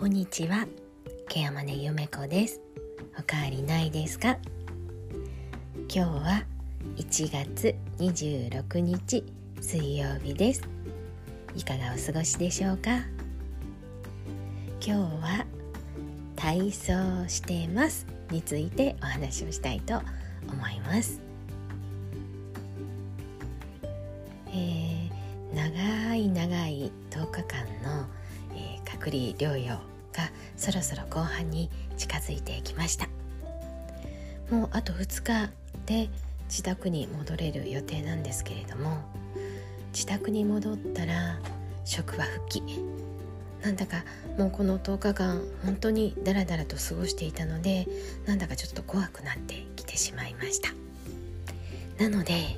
こんにちは。ケアマネゆめこです。おかわりないですか？今日は1月26日水曜日です。いかがお過ごしでしょうか？今日は体操してますについてお話をしたいと思います。えー、長い長い10日間の、えー、隔離療養がそろそろ後半に近づいてきました。もうあと2日で自宅に戻れる予定なんですけれども自宅に戻ったら職場復帰。なんだかもうこの10日間本当にダラダラと過ごしていたのでなんだかちょっと怖くなってきてしまいました。なので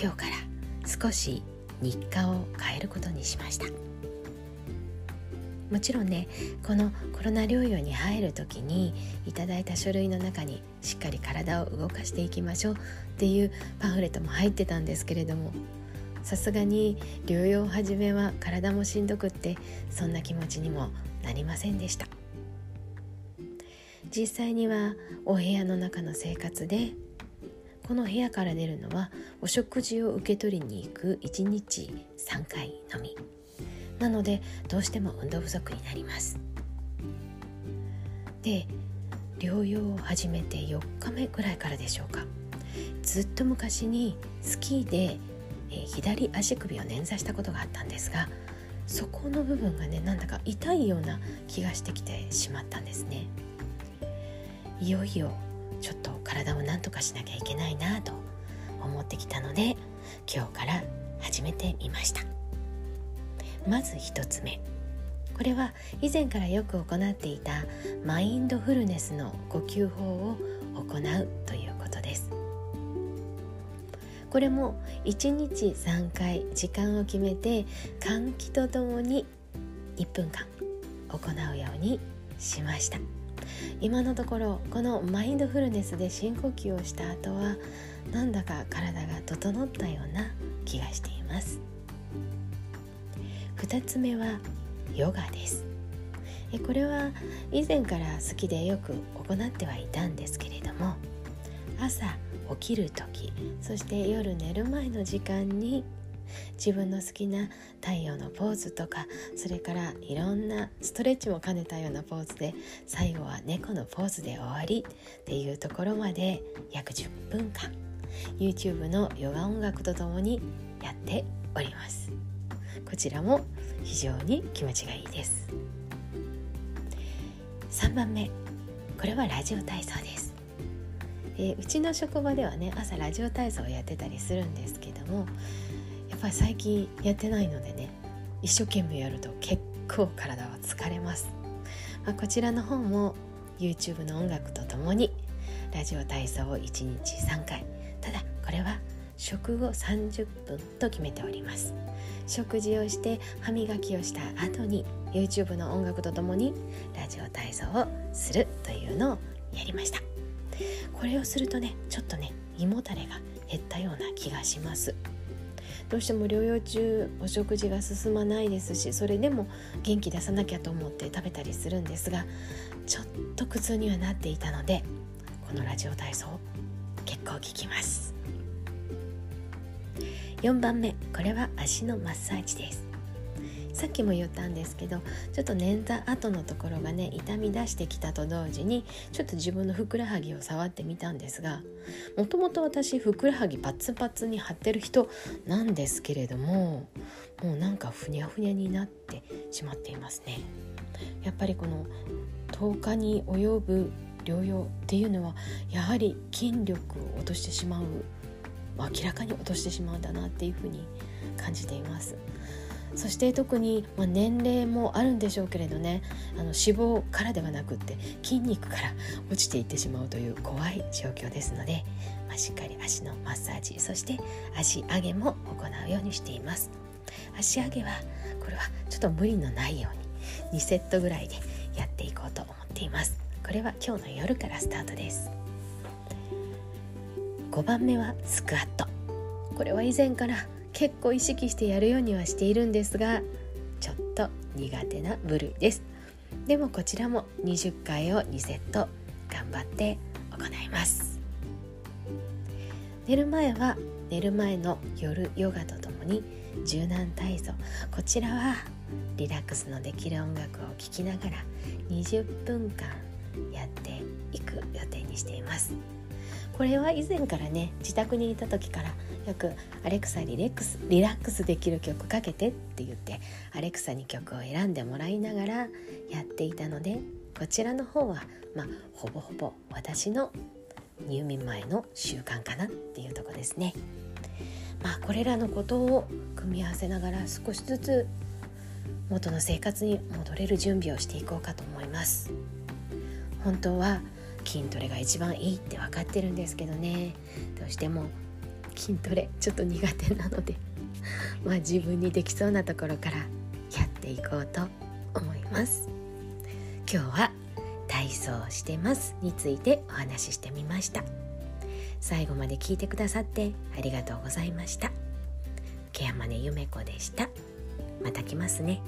今日から少し日課を変えることにしました。もちろんねこのコロナ療養に入る時にいただいた書類の中にしっかり体を動かしていきましょうっていうパンフレットも入ってたんですけれどもさすがに療養始めは体もしんどくってそんな気持ちにもなりませんでした。実際にはお部屋の中の生活でこの部屋から出るのはお食事を受け取りに行く1日3回のみ。なのでどうしても運動不足になります。で療養を始めて4日目くらいからでしょうか。ずっと昔にスキーで、えー、左足首を捻挫したことがあったんですがそこの部分がねなんだか痛いような気がしてきてしまったんですね。いよいよちょっと体を何とかしなきゃいけないなと思ってきたので今日から始めてみました。まず1つ目。これは以前からよく行っていたマインドフルネスの呼吸法を行うということです。これも1日3回時間を決めて換気とともに1分間行うようにしました。今のところこのマインドフルネスで深呼吸をした後はなんだか体が整ったような気がしています。2つ目はヨガです。これは以前から好きでよく行ってはいたんですけれども朝起きる時そして夜寝る前の時間に自分の好きな太陽のポーズとかそれからいろんなストレッチも兼ねたようなポーズで最後は猫のポーズで終わりっていうところまで約10分間 YouTube のヨガ音楽とともにやっております。こちらも非常に気持ちがいいです。3番目これはラジオ体操です、えー、うちの職場ではね朝ラジオ体操をやってたりするんですけどもやっぱり最近やってないのでね一生懸命やると結構体は疲れます、まあ、こちらの方も YouTube の音楽とともにラジオ体操を1日3回。ただこれは食後30分と決めております。食事をして歯磨きをした後に YouTube の音楽とともにラジオ体操をするというのをやりました。これをするとねちょっとね胃もたれが減ったような気がします。どうしても療養中お食事が進まないですしそれでも元気出さなきゃと思って食べたりするんですがちょっと苦痛にはなっていたのでこのラジオ体操結構効きます。4番目これは足のマッサージです。さっきも言ったんですけどちょっと捻挫後のところがね痛み出してきたと同時にちょっと自分のふくらはぎを触ってみたんですがもともと私ふくらはぎパツパツに張ってる人なんですけれどももうなんかふにゃふにゃになってしまっていますね。やっぱりこの10日に及ぶ療養っていうのはやはり筋力を落としてしまう明らかに落としてしまうんだなっていうふうに感じています。そして特に、まあ、年齢もあるんでしょうけれどねあの脂肪からではなくって筋肉から落ちていってしまうという怖い状況ですので、まあ、しっかり足のマッサージそして足上げも行うようにしています。足上げはこれはちょっと無理のないように2セットぐらいでやっていこうと思っています。これは今日の夜からスタートです。5番目はスクワット。これは以前から結構意識してやるようにはしているんですがちょっと苦手な部類です。でもこちらも20回を2セット頑張って行います。寝る前は寝る前の夜ヨガとともに柔軟体操。こちらはリラックスのできる音楽を聴きながら20分間やっていく予定にしています。これは以前からね自宅にいた時からよく「アレクサリレックスリラックスできる曲かけて」って言ってアレクサに曲を選んでもらいながらやっていたのでこちらの方はまあほぼほぼ私の入眠前の習慣かなっていうとこですね。まあこれらのことを組み合わせながら少しずつ元の生活に戻れる準備をしていこうかと思います本当は筋トレが一番いいって分かってるんですけどね。どうしても筋トレちょっと苦手なので。まあ自分にできそうなところからやっていこうと思います。今日は体操してますについてお話ししてみました。最後まで聞いてくださってありがとうございました。ケアマネゆめこでした。また来ますね。